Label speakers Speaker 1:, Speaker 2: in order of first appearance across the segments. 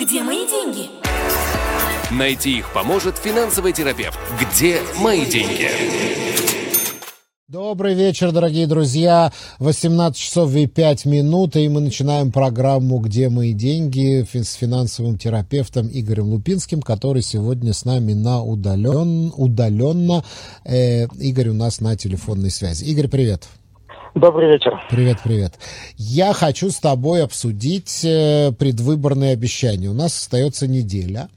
Speaker 1: Где мои деньги?
Speaker 2: Найти их поможет финансовый терапевт. Где мои деньги?
Speaker 3: Добрый вечер, дорогие друзья. 18 часов и 5 минут, и мы начинаем программу «Где мои деньги» с финансовым терапевтом Игорем Лупинским, который сегодня с нами на удален, удаленно. Э, Игорь у нас на телефонной связи. Игорь, привет.
Speaker 4: Добрый вечер.
Speaker 3: Привет, привет. Я хочу с тобой обсудить э, предвыборные обещания. У нас остается неделя.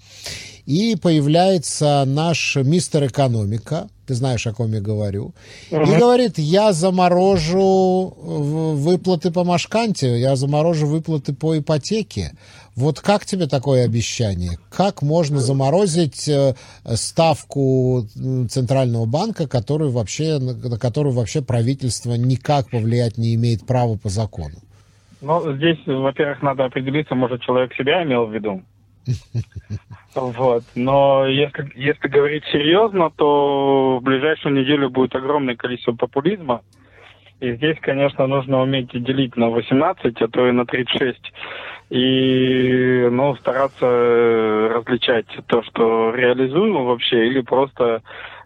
Speaker 3: И появляется наш мистер экономика, ты знаешь, о ком я говорю, угу. и говорит, я заморожу выплаты по Машканте, я заморожу выплаты по ипотеке. Вот как тебе такое обещание? Как можно заморозить э, ставку Центрального банка, которую вообще, на которую вообще правительство никак повлиять не имеет права по закону?
Speaker 4: Ну, здесь, во-первых, надо определиться, может, человек себя имел в виду. Вот. Но если, если говорить серьезно, то в ближайшую неделю будет огромное количество популизма. И здесь, конечно, нужно уметь делить на 18, а то и на 36. И ну, стараться различать то, что реализуемо вообще, или просто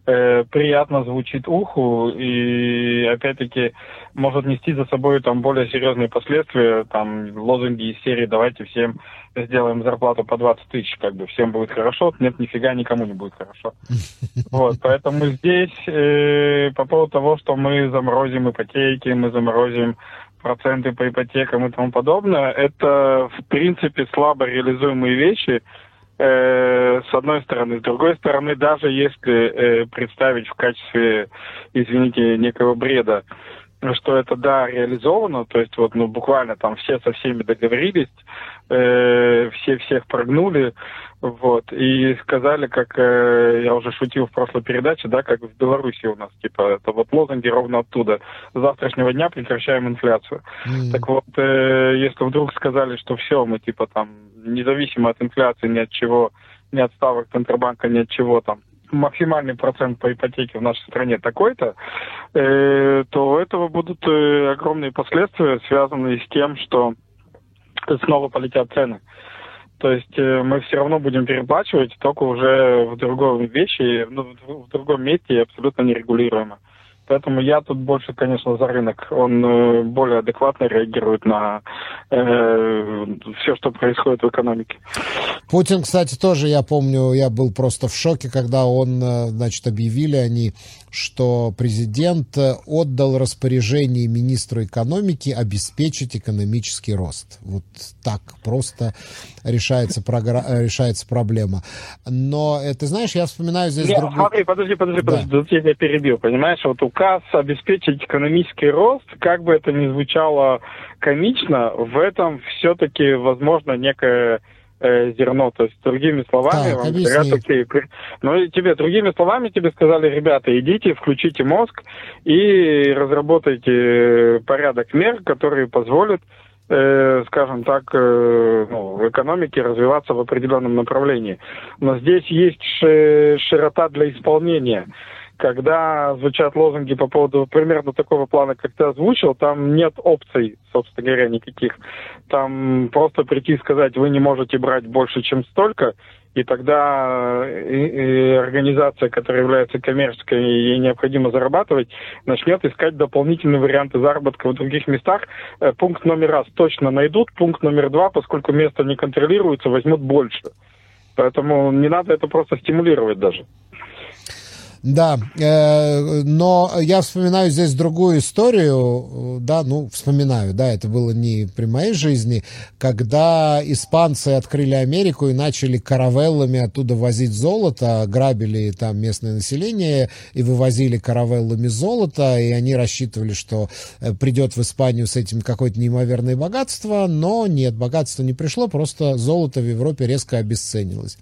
Speaker 4: э, приятно звучит уху и опять-таки может нести за собой там более серьезные последствия, там лозунги из серии «давайте всем сделаем зарплату по 20 тысяч, как бы всем будет хорошо», нет, нифига никому не будет хорошо. Вот, поэтому здесь э, по поводу того, что мы заморозим ипотеки, мы заморозим проценты по ипотекам и тому подобное, это в принципе слабо реализуемые вещи, э, с одной стороны. С другой стороны, даже если э, представить в качестве, извините, некого бреда, что это, да, реализовано, то есть вот, ну, буквально там все со всеми договорились, э, все всех прогнули, вот, и сказали, как э, я уже шутил в прошлой передаче, да, как в Беларуси у нас, типа, это вот лозунги ровно оттуда. С завтрашнего дня прекращаем инфляцию. Mm. Так вот, э, если вдруг сказали, что все, мы, типа, там, независимо от инфляции, ни от чего, ни от ставок Центробанка, ни от чего там, максимальный процент по ипотеке в нашей стране такой-то, э, то у этого будут э, огромные последствия, связанные с тем, что снова полетят цены. То есть э, мы все равно будем переплачивать, только уже в другом вещи, ну, в другом месте абсолютно нерегулируемо. Поэтому я тут больше, конечно, за рынок. Он э, более адекватно реагирует на э, все, что происходит в экономике.
Speaker 3: Путин, кстати, тоже, я помню, я был просто в шоке, когда он, э, значит, объявили они, что президент э, отдал распоряжение министру экономики обеспечить экономический рост. Вот так просто решается, програ... решается проблема. Но, ты знаешь, я вспоминаю здесь...
Speaker 4: Нет, другую... смотри, подожди, подожди, подожди, я тебя перебил, понимаешь? Вот у указ обеспечить экономический рост, как бы это ни звучало комично, в этом все-таки возможно некое э, зерно. То есть, другими словами, так, вам говорят, окей, ну тебе другими словами тебе сказали, ребята, идите, включите мозг и разработайте порядок мер, которые позволят э, скажем так, э, ну, экономике развиваться в определенном направлении. Но здесь есть широта для исполнения когда звучат лозунги по поводу примерно такого плана, как ты озвучил, там нет опций, собственно говоря, никаких. Там просто прийти и сказать, вы не можете брать больше, чем столько, и тогда э, и, и организация, которая является коммерческой, ей необходимо зарабатывать, начнет искать дополнительные варианты заработка в других местах. Э, пункт номер раз точно найдут, пункт номер два, поскольку место не контролируется, возьмут больше. Поэтому не надо это просто стимулировать даже.
Speaker 3: Да, э, но я вспоминаю здесь другую историю, да, ну, вспоминаю, да, это было не при моей жизни, когда испанцы открыли Америку и начали каравеллами оттуда возить золото, грабили там местное население и вывозили каравеллами золото, и они рассчитывали, что э, придет в Испанию с этим какое-то неимоверное богатство, но нет, богатство не пришло, просто золото в Европе резко обесценилось.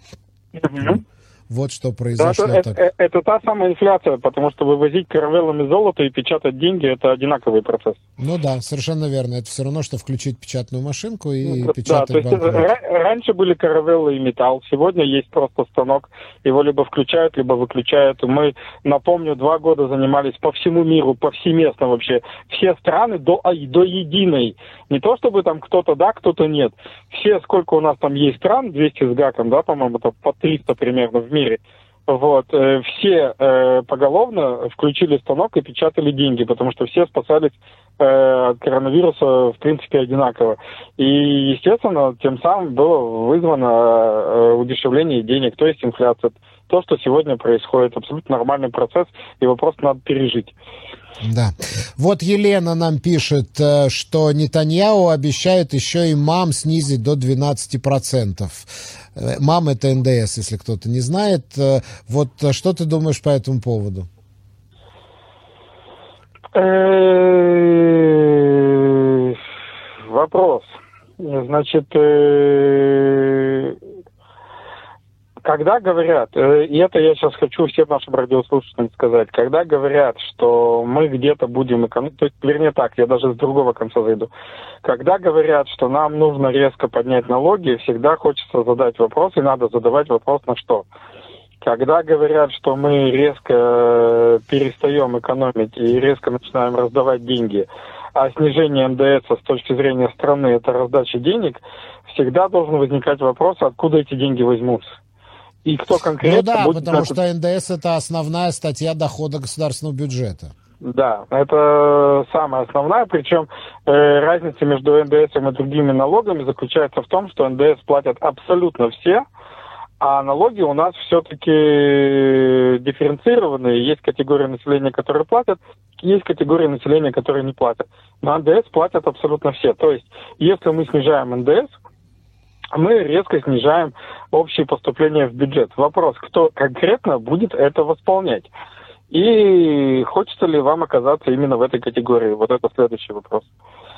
Speaker 3: Mm-hmm. Вот что произошло.
Speaker 4: Да, это, это, это та самая инфляция, потому что вывозить каравеллами золото и печатать деньги – это одинаковый процесс.
Speaker 3: Ну да, совершенно верно. Это все равно, что включить печатную машинку и ну, печатать
Speaker 4: Да, то есть раньше были каравеллы и металл, сегодня есть просто станок. Его либо включают, либо выключают. Мы, напомню, два года занимались по всему миру, повсеместно вообще. Все страны до, до единой. Не то, чтобы там кто-то да, кто-то нет. Все, сколько у нас там есть стран, 200 с гаком, да, по-моему, там по 300 примерно в мире. Вот, э, все э, поголовно включили станок и печатали деньги, потому что все спасались э, от коронавируса, в принципе, одинаково. И, естественно, тем самым было вызвано э, удешевление денег, то есть инфляция. То, что сегодня происходит, абсолютно нормальный процесс, его просто надо пережить.
Speaker 3: Да. Вот Елена нам пишет, э, что Нетаньяу обещает еще и мам снизить до 12%. Э, мам это НДС, если кто-то не знает. Э, вот что ты думаешь по этому поводу?
Speaker 4: Вопрос. Значит, когда говорят, э, и это я сейчас хочу всем нашим радиослушателям сказать, когда говорят, что мы где-то будем экономить, то есть, вернее так, я даже с другого конца зайду, когда говорят, что нам нужно резко поднять налоги, всегда хочется задать вопрос, и надо задавать вопрос на что. Когда говорят, что мы резко э, перестаем экономить и резко начинаем раздавать деньги, а снижение НДС с точки зрения страны это раздача денег, всегда должен возникать вопрос, откуда эти деньги возьмутся и кто конкретно...
Speaker 3: Ну да, будет потому что НДС это основная статья дохода государственного бюджета.
Speaker 4: Да, это самая основная, причем э, разница между НДС и другими налогами заключается в том, что НДС платят абсолютно все, а налоги у нас все-таки дифференцированные. Есть категории населения, которые платят, есть категории населения, которые не платят. Но НДС платят абсолютно все. То есть, если мы снижаем НДС, мы резко снижаем общие поступления в бюджет. Вопрос, кто конкретно будет это восполнять? И хочется ли вам оказаться именно в этой категории? Вот это следующий вопрос.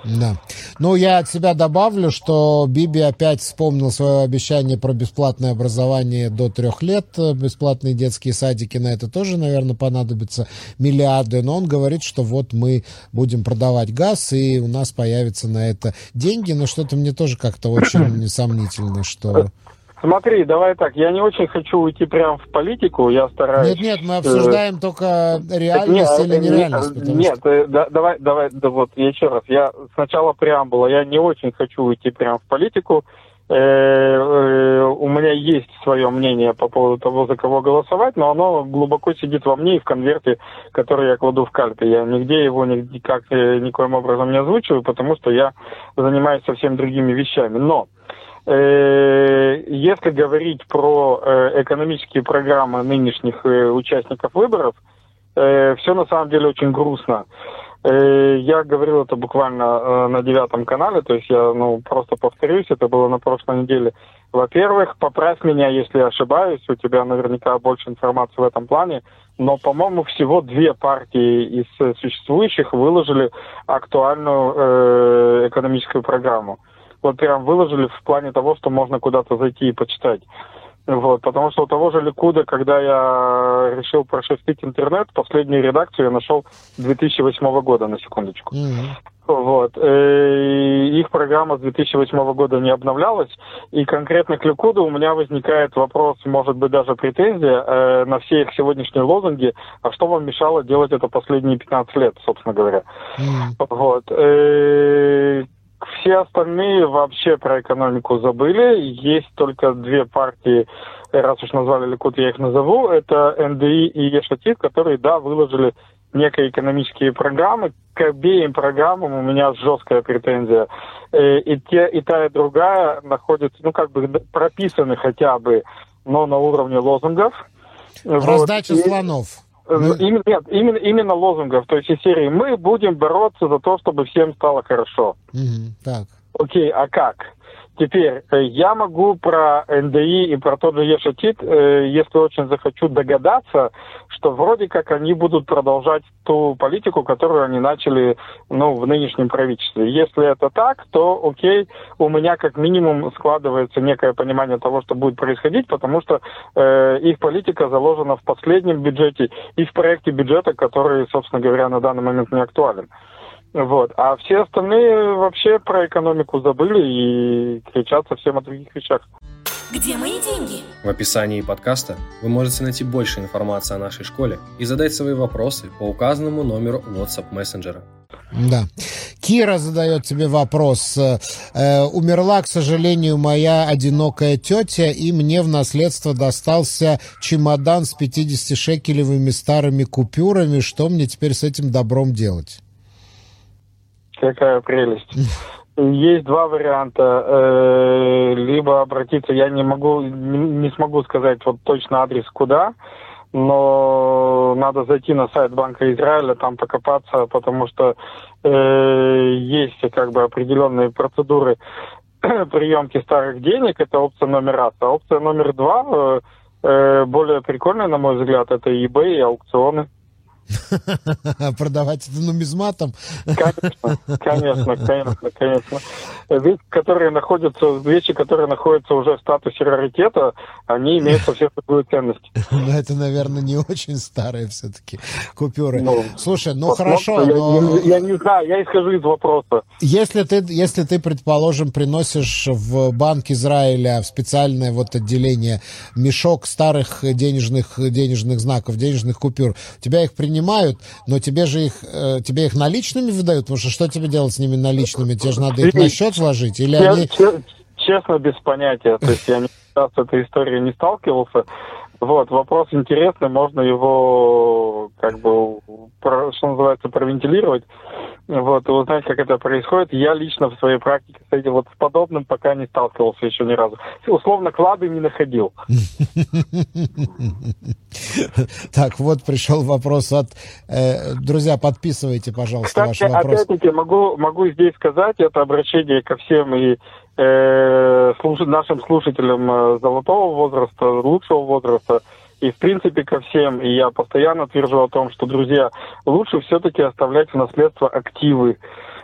Speaker 3: Да. Ну, я от себя добавлю, что Биби опять вспомнил свое обещание про бесплатное образование до трех лет, бесплатные детские садики, на это тоже, наверное, понадобится миллиарды, но он говорит, что вот мы будем продавать газ, и у нас появятся на это деньги, но что-то мне тоже как-то очень несомнительно, что...
Speaker 4: Смотри, давай так, я не очень хочу уйти прямо в политику, я стараюсь...
Speaker 3: Нет, нет, мы обсуждаем э... только реальность нет, или нереальность.
Speaker 4: Нет, что... Э, да, давай, давай, да, вот, еще раз, я сначала преамбула, я не очень хочу уйти прямо в политику, э, э, у меня есть свое мнение по поводу того, за кого голосовать, но оно глубоко сидит во мне и в конверте, который я кладу в кальпе. Я нигде его никак, никоим образом не озвучиваю, потому что я занимаюсь совсем другими вещами. Но Э, если говорить про э, экономические программы нынешних э, участников выборов, все на самом деле очень грустно. Я говорил это буквально на девятом канале, то есть я ну, просто повторюсь, это было на прошлой неделе. Во-первых, поправь меня, если я ошибаюсь, у тебя наверняка больше информации в этом плане, но, по-моему, всего две партии из существующих выложили актуальную э, экономическую программу вот прям выложили в плане того, что можно куда-то зайти и почитать. Вот, потому что у того же Ликуда, когда я решил прошерстить интернет, последнюю редакцию я нашел 2008 года, на секундочку. Mm-hmm. Вот. Э, и их программа с 2008 года не обновлялась. И конкретно к Ликуду у меня возникает вопрос, может быть, даже претензия э, на все их сегодняшние лозунги. А что вам мешало делать это последние 15 лет, собственно говоря? Mm. Вот. Э, все остальные вообще про экономику забыли. Есть только две партии, раз уж назвали Ликут, я их назову. Это НДИ и Ешатит, которые, да, выложили некие экономические программы. К обеим программам у меня жесткая претензия. Э, и, те, и та, и другая находятся, ну, как бы прописаны хотя бы, но на уровне лозунгов.
Speaker 3: Раздача вот. слонов.
Speaker 4: Ну, именно, нет, именно, именно лозунгов. То есть из серии «Мы будем бороться за то, чтобы всем стало хорошо».
Speaker 3: Угу, так.
Speaker 4: Окей, а как? Теперь, э, я могу про НДИ и про тот же Ешатит, э, если очень захочу догадаться, что вроде как они будут продолжать ту политику, которую они начали ну, в нынешнем правительстве. Если это так, то окей, у меня как минимум складывается некое понимание того, что будет происходить, потому что э, их политика заложена в последнем бюджете и в проекте бюджета, который, собственно говоря, на данный момент не актуален. Вот. А все остальные вообще про экономику забыли и кричат совсем о других вещах.
Speaker 1: Где мои деньги?
Speaker 5: В описании подкаста вы можете найти больше информации о нашей школе и задать свои вопросы по указанному номеру WhatsApp мессенджера.
Speaker 3: Да. Кира задает тебе вопрос. Э, умерла, к сожалению, моя одинокая тетя, и мне в наследство достался чемодан с 50-шекелевыми старыми купюрами. Что мне теперь с этим добром делать?
Speaker 4: Какая прелесть. Есть два варианта. Э, либо обратиться, я не могу, не смогу сказать вот точно адрес куда, но надо зайти на сайт Банка Израиля, там покопаться, потому что э, есть как бы определенные процедуры приемки старых денег, это опция номер раз. А опция номер два, э, более прикольная, на мой взгляд, это eBay и аукционы.
Speaker 3: Продавать это нумизматом?
Speaker 4: Конечно, конечно, конечно, конечно. Вещи, которые находятся, вещи, которые находятся уже в статусе раритета, они имеют совсем другую ценность.
Speaker 3: Ну, это, наверное, не очень старые все-таки купюры. Ну, Слушай, ну хорошо, но...
Speaker 4: Я, я не знаю, я исхожу из вопроса.
Speaker 3: Если ты, если ты, предположим, приносишь в Банк Израиля в специальное вот отделение мешок старых денежных, денежных знаков, денежных купюр, у тебя их принимают принимают, но тебе же их, э, тебе их наличными выдают, потому что что тебе делать с ними наличными? Тебе же надо их на счет вложить? Или они...
Speaker 4: Честно, без понятия. То есть я с этой историей не сталкивался. Вот, вопрос интересный, можно его, как бы, что называется, провентилировать вот, и узнать, как это происходит. Я лично в своей практике с этим вот с подобным пока не сталкивался еще ни разу. Условно, клады не находил.
Speaker 3: Так, вот пришел вопрос от... Э, друзья, подписывайте, пожалуйста,
Speaker 4: ваши вопросы. опять-таки, могу здесь сказать, это обращение ко всем и э, нашим слушателям э, золотого возраста, лучшего возраста, и, в принципе, ко всем. И я постоянно твержу о том, что, друзья, лучше все-таки оставлять в наследство активы.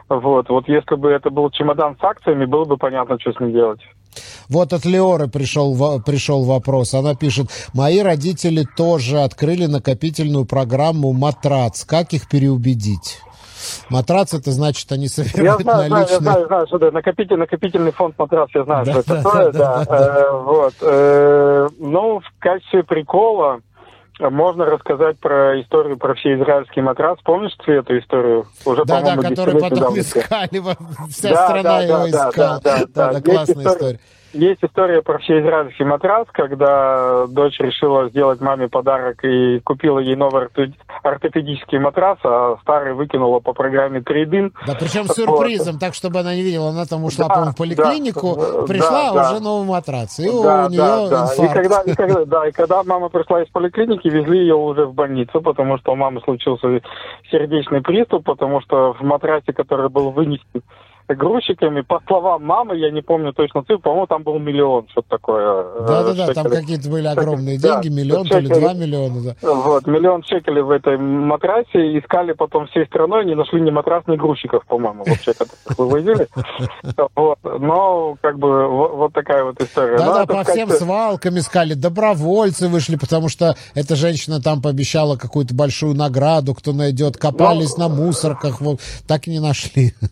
Speaker 4: Вот, вот если бы это был чемодан с акциями, было бы понятно, что с ним делать.
Speaker 3: Вот от Леоры пришел, пришел вопрос. Она пишет, мои родители тоже открыли накопительную программу «Матрац». Как их переубедить? Матрац это значит, они собирают я знаю, наличные...
Speaker 4: Я знаю, знаю, что это накопитель, накопительный фонд матрац, я знаю, да, что это да, такое, да. да, да. Э, вот. Э, ну, в качестве прикола можно рассказать про историю про всеизраильский матрас. Помнишь ты эту историю?
Speaker 3: Уже, да, да, которую потом давно. искали, вся да, страна да, его да, искала. Да, да, да, да, да, классная история. история.
Speaker 4: Есть история про всеизраильский матрас, когда дочь решила сделать маме подарок и купила ей новый ортопедический матрас, а старый выкинула по программе трейдин.
Speaker 3: Да, причем сюрпризом, вот. так, чтобы она не видела. Она там ушла, да, по в поликлинику, да, пришла, да, уже да. новый матрас. И да, у нее да, да. инфаркт.
Speaker 4: И когда, и когда, да, и когда мама пришла из поликлиники, везли ее уже в больницу, потому что у мамы случился сердечный приступ, потому что в матрасе, который был вынесен грузчиками. По словам мамы, я не помню точно цифру, по-моему, там был миллион, что-то такое.
Speaker 3: Э, Да-да-да, там какие-то были огромные деньги, да, миллион, то ли два миллиона. Да.
Speaker 4: Вот, миллион шекелей в этой матрасе. Искали потом всей страной, не нашли ни матрас, ни грузчиков, по-моему, вообще, которых вывозили. Вот, но, как бы, вот такая вот история.
Speaker 3: Да-да, по всем свалкам искали, добровольцы вышли, потому что эта женщина там пообещала какую-то большую награду, кто найдет, копались на мусорках, так и не нашли.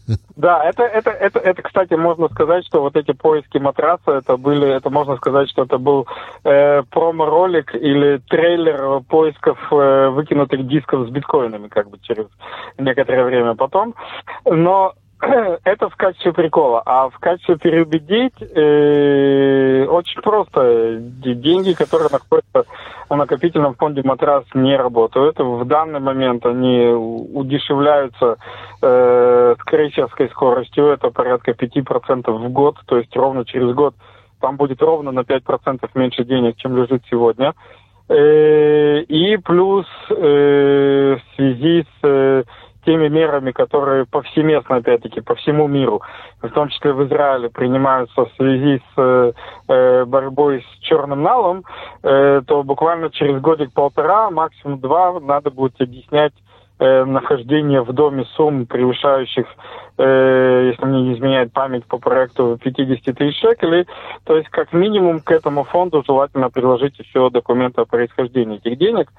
Speaker 4: Да, это, это, это, это, кстати, можно сказать, что вот эти поиски матраса, это были, это можно сказать, что это был э, промо-ролик или трейлер поисков э, выкинутых дисков с биткоинами, как бы через некоторое время потом. Но это в качестве прикола. А в качестве переубедить э, очень просто. Деньги, которые находятся в накопительном фонде матрас, не работают. В данный момент они удешевляются э, с крейсерской скоростью. Это порядка 5% в год. То есть ровно через год там будет ровно на 5% меньше денег, чем лежит сегодня. Э, и плюс э, в связи с... Э, теми мерами, которые повсеместно, опять-таки, по всему миру, в том числе в Израиле, принимаются в связи с э, борьбой с черным налом, э, то буквально через годик-полтора, максимум два, надо будет объяснять э, нахождение в доме сумм, превышающих, э, если мне не изменяет память по проекту, 50 тысяч шекелей. То есть, как минимум, к этому фонду желательно приложить еще документы о происхождении этих денег.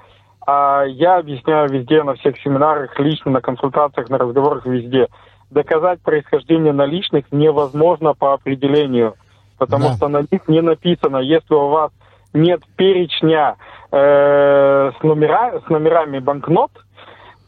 Speaker 4: А я объясняю везде, на всех семинарах, лично, на консультациях, на разговорах везде. Доказать происхождение наличных невозможно по определению, потому да. что на них не написано, если у вас нет перечня э, с, номера, с номерами банкнот,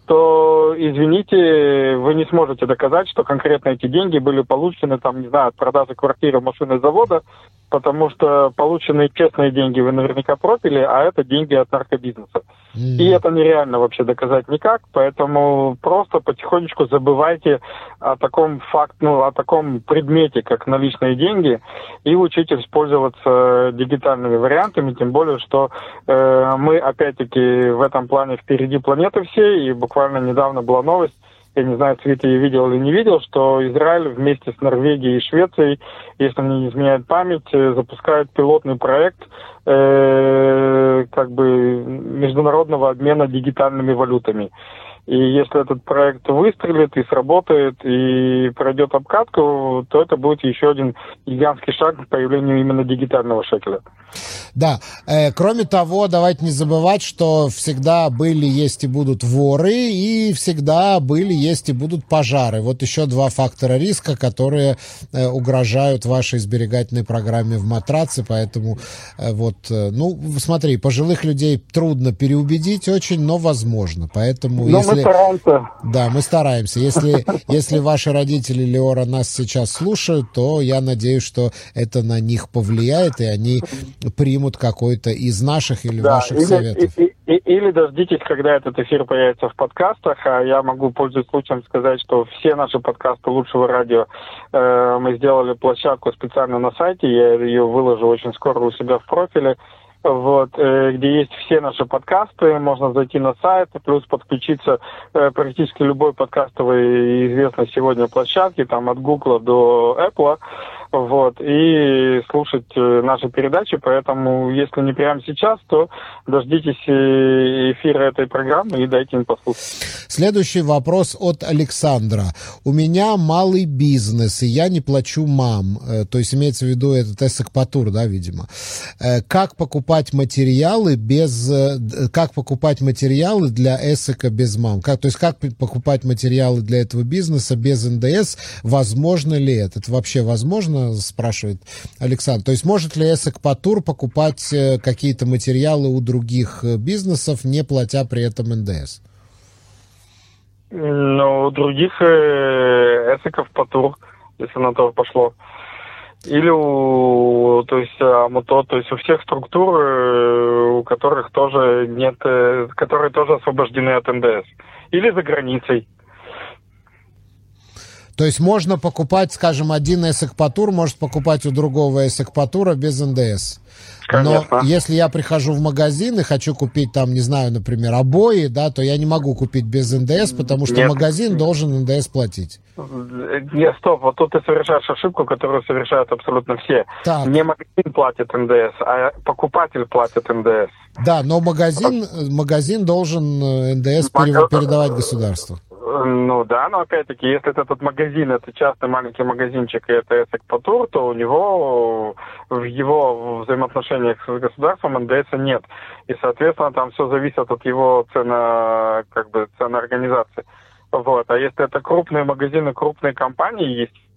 Speaker 4: то, извините, вы не сможете доказать, что конкретно эти деньги были получены, там, не знаю, от продажи квартиры, машины, завода, потому что полученные честные деньги вы наверняка пропили, а это деньги от наркобизнеса. И это нереально вообще доказать никак, поэтому просто потихонечку забывайте о таком факт, ну, о таком предмете, как наличные деньги, и учитесь пользоваться дигитальными вариантами, тем более, что э, мы, опять-таки, в этом плане впереди планеты всей, и буквально недавно была новость, я не знаю, Цвета я видел или не видел, что Израиль вместе с Норвегией и Швецией, если мне не изменяет память, э, запускают пилотный проект э, как бы международного обмена дигитальными валютами. И если этот проект выстрелит и сработает, и пройдет обкатку, то это будет еще один гигантский шаг к появлению именно дигитального шекеля.
Speaker 3: Да. Э, кроме того, давайте не забывать, что всегда были, есть и будут воры, и всегда были, есть и будут пожары. Вот еще два фактора риска, которые э, угрожают вашей сберегательной программе в матраце, поэтому э, вот, ну, смотри, пожилых людей трудно переубедить очень, но возможно. Поэтому,
Speaker 4: но если... мы стараемся.
Speaker 3: Да, мы стараемся. Если, если ваши родители Леора нас сейчас слушают, то я надеюсь, что это на них повлияет, и они примут какой-то из наших или да, ваших
Speaker 4: или,
Speaker 3: советов.
Speaker 4: И, и, или дождитесь, когда этот эфир появится в подкастах, а я могу, пользуясь случаем, сказать, что все наши подкасты лучшего радио э, мы сделали площадку специально на сайте, я ее выложу очень скоро у себя в профиле вот, э, где есть все наши подкасты, можно зайти на сайт, плюс подключиться э, практически любой подкастовой известной сегодня площадке, там от Google до Apple, вот, и слушать э, наши передачи, поэтому если не прямо сейчас, то дождитесь эфира этой программы и дайте им послушать.
Speaker 3: Следующий вопрос от Александра. У меня малый бизнес, и я не плачу мам, то есть имеется в виду этот эсэкпатур, да, видимо. Как покупать материалы без... Э, как покупать материалы для эсэка без мам? Как, то есть как покупать материалы для этого бизнеса без НДС? Возможно ли это? Это вообще возможно, спрашивает Александр. То есть может ли эсэк по тур покупать э, какие-то материалы у других э, бизнесов, не платя при этом НДС?
Speaker 4: Ну, у других эсэков по тур, если на то пошло, или у, то есть, АМУТО, то есть у всех структур, э, у которых тоже нет, э, которые тоже освобождены от НДС. Или за границей.
Speaker 3: То есть можно покупать, скажем, один эсэкпатур может покупать у другого эсэкпатура без НДС.
Speaker 4: Конечно.
Speaker 3: Но если я прихожу в магазин и хочу купить там, не знаю, например, обои, да, то я не могу купить без НДС, потому что Нет. магазин должен НДС платить.
Speaker 4: Нет, стоп, вот тут ты совершаешь ошибку, которую совершают абсолютно все. Так. Не магазин платит НДС, а покупатель платит НДС.
Speaker 3: Да, но магазин, магазин должен э, НДС передавать государству.
Speaker 4: Ну да, но опять-таки, если это этот магазин, это частный маленький магазинчик, и это Эсэкпатур, то у него в его взаимоотношениях с государством НДС нет. И, соответственно, там все зависит от его цена, как бы, цены организации. Вот. А если это крупные магазины, крупные компании есть,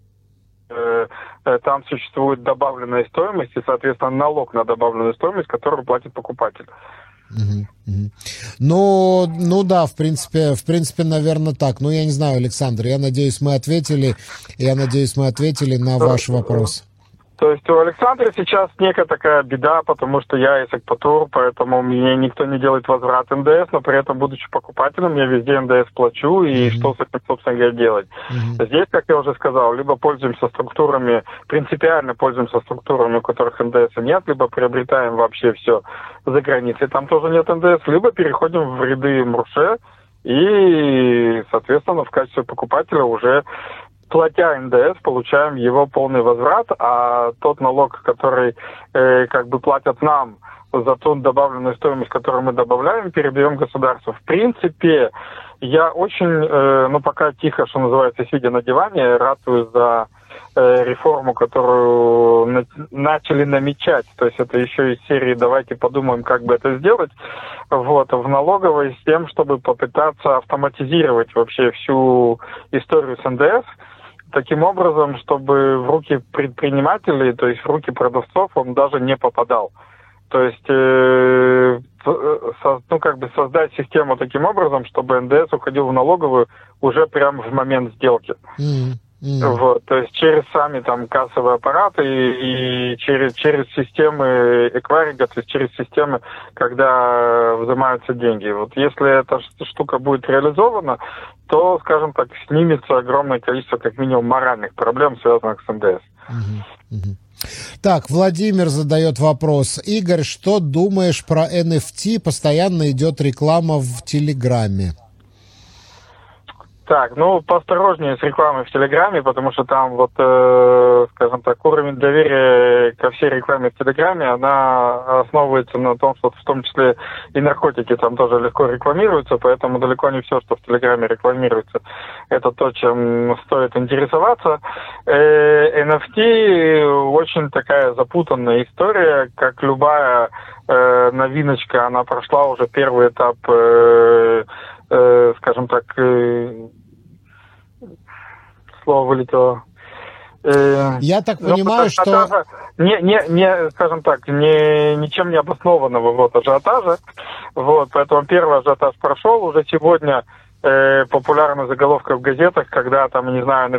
Speaker 4: э, э, там существует добавленная стоимость и, соответственно, налог на добавленную стоимость, которую платит покупатель.
Speaker 3: Ну, ну да, в принципе, в принципе, наверное, так. Ну, я не знаю, Александр, я надеюсь, мы ответили, я надеюсь, мы ответили на ваш вопрос.
Speaker 4: То есть у Александра сейчас некая такая беда, потому что я из Экпатур, поэтому мне никто не делает возврат НДС, но при этом, будучи покупателем, я везде ндс плачу, и mm-hmm. что с этим, собственно говоря, делать? Mm-hmm. Здесь, как я уже сказал, либо пользуемся структурами, принципиально пользуемся структурами, у которых НДС нет, либо приобретаем вообще все за границей, там тоже нет НДС, либо переходим в ряды МРУШЕ, И, соответственно, в качестве покупателя уже платя НДС, получаем его полный возврат, а тот налог, который э, как бы платят нам за ту добавленную стоимость, которую мы добавляем, передаем государству. В принципе, я очень, э, ну пока тихо, что называется, сидя на диване, ратую за э, реформу, которую на, начали намечать. То есть это еще из серии «давайте подумаем, как бы это сделать» вот, в налоговой с тем, чтобы попытаться автоматизировать вообще всю историю с НДС, таким образом, чтобы в руки предпринимателей, то есть в руки продавцов он даже не попадал. То есть, э, со, ну, как бы создать систему таким образом, чтобы НДС уходил в налоговую уже прямо в момент сделки. Mm-hmm. Mm. Вот, то есть через сами там кассовые аппараты и, и через, через системы эквайринга, то есть через системы, когда взимаются деньги. Вот если эта штука будет реализована, то, скажем так, снимется огромное количество, как минимум, моральных проблем, связанных с НДС. Mm-hmm.
Speaker 3: Mm-hmm. Так, Владимир задает вопрос. Игорь, что думаешь про NFT? Постоянно идет реклама в Телеграме.
Speaker 4: Так, ну, поосторожнее с рекламой в Телеграме, потому что там вот, э, скажем так, уровень доверия ко всей рекламе в Телеграме, она основывается на том, что в том числе и наркотики там тоже легко рекламируются, поэтому далеко не все, что в Телеграме рекламируется, это то, чем стоит интересоваться. Э, NFT очень такая запутанная история, как любая э, новиночка, она прошла уже первый этап э, э, скажем так, э, слово вылетело.
Speaker 3: Э, Я так ну, понимаю, что...
Speaker 4: Не, не, не, скажем так, не, ничем не обоснованного вот ажиотажа. Вот, поэтому первый ажиотаж прошел. Уже сегодня э, популярна заголовка в газетах, когда там, не знаю,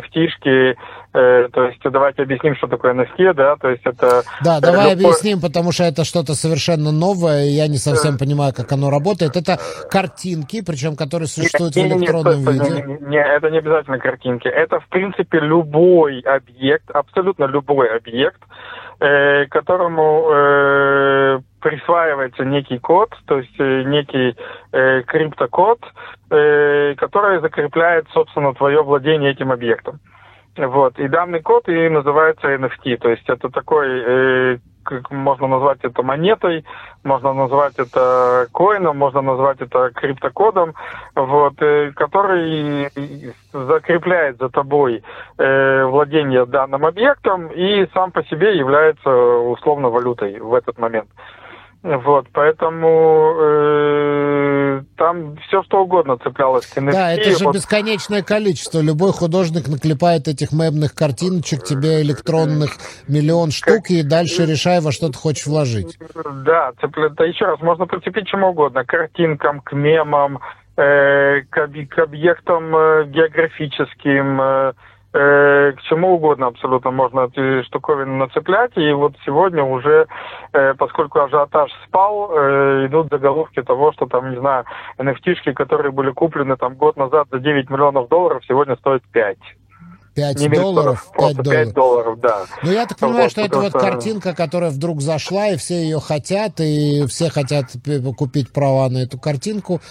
Speaker 4: э, то есть давайте объясним, что такое NFT, да, то есть это...
Speaker 3: Да, э, давай любой... объясним, потому что это что-то совершенно новое, и я не совсем э... понимаю, как оно работает. Это картинки, причем которые существуют не, в электронном не, не, виде.
Speaker 4: Не, не, это не обязательно картинки, это, в принципе, любой объект, абсолютно любой объект, э, которому э, присваивается некий код, то есть э, некий э, криптокод, э, который закрепляет, собственно, твое владение этим объектом. Вот. И данный код и называется NFT. То есть это такой, э, как можно назвать это монетой, можно назвать это коином, можно назвать это криптокодом, вот, э, который закрепляет за тобой э, владение данным объектом и сам по себе является условно валютой в этот момент. Вот, поэтому э, там все что угодно цеплялось к NFT.
Speaker 3: Да, это же вот... бесконечное количество. Любой художник наклепает этих мемных картиночек, тебе электронных миллион штук, как... и дальше решай, во что ты хочешь вложить.
Speaker 4: Да, цепля... да еще раз, можно прицепить чему угодно. К картинкам, к мемам, э, к, к объектам э, географическим, э, э, к чему угодно абсолютно можно эти штуковины нацеплять. И вот сегодня уже, э, поскольку ажиотаж спал, э, идут заголовки того, что там, не знаю, nft которые были куплены там год назад за 9 миллионов долларов, сегодня стоят 5.
Speaker 3: 5 не долларов? 5 долларов. 5
Speaker 4: долларов, да.
Speaker 3: Ну, я так понимаю, вот, что это вот картинка, которая вдруг зашла, и все ее хотят, и все хотят купить права на эту картинку.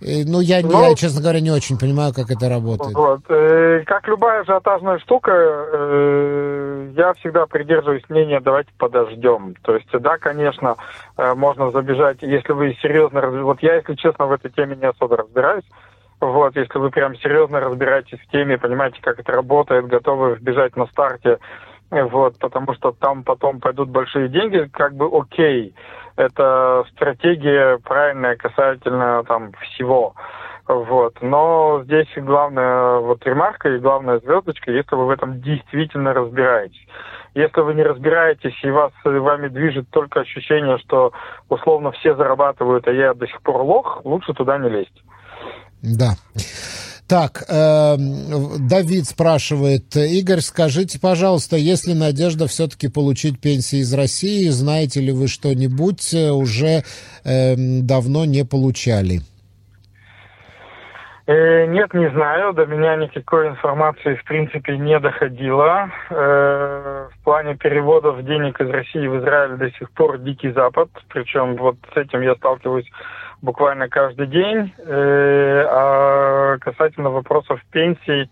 Speaker 3: Ну, я, ну, я, честно говоря, не очень понимаю, как это работает.
Speaker 4: Вот. Э, как любая ажиотажная штука, э, я всегда придерживаюсь мнения, давайте подождем. То есть, да, конечно, э, можно забежать, если вы серьезно... Вот я, если честно, в этой теме не особо разбираюсь. Вот, если вы прям серьезно разбираетесь в теме, понимаете, как это работает, готовы вбежать на старте, вот, потому что там потом пойдут большие деньги, как бы окей это стратегия правильная касательно там всего. Вот. Но здесь главная вот ремарка и главная звездочка, если вы в этом действительно разбираетесь. Если вы не разбираетесь и вас, вами движет только ощущение, что условно все зарабатывают, а я до сих пор лох, лучше туда не лезть.
Speaker 3: Да. Так, э, Давид спрашивает, Игорь, скажите, пожалуйста, если надежда все-таки получить пенсии из России, знаете ли вы что-нибудь, э, уже э, давно не получали?
Speaker 4: Э, нет, не знаю. До меня никакой информации, в принципе, не доходило. Э, в плане переводов денег из России в Израиль до сих пор дикий запад. Причем вот с этим я сталкиваюсь буквально каждый день. Э, а касательно вопросов пенсий,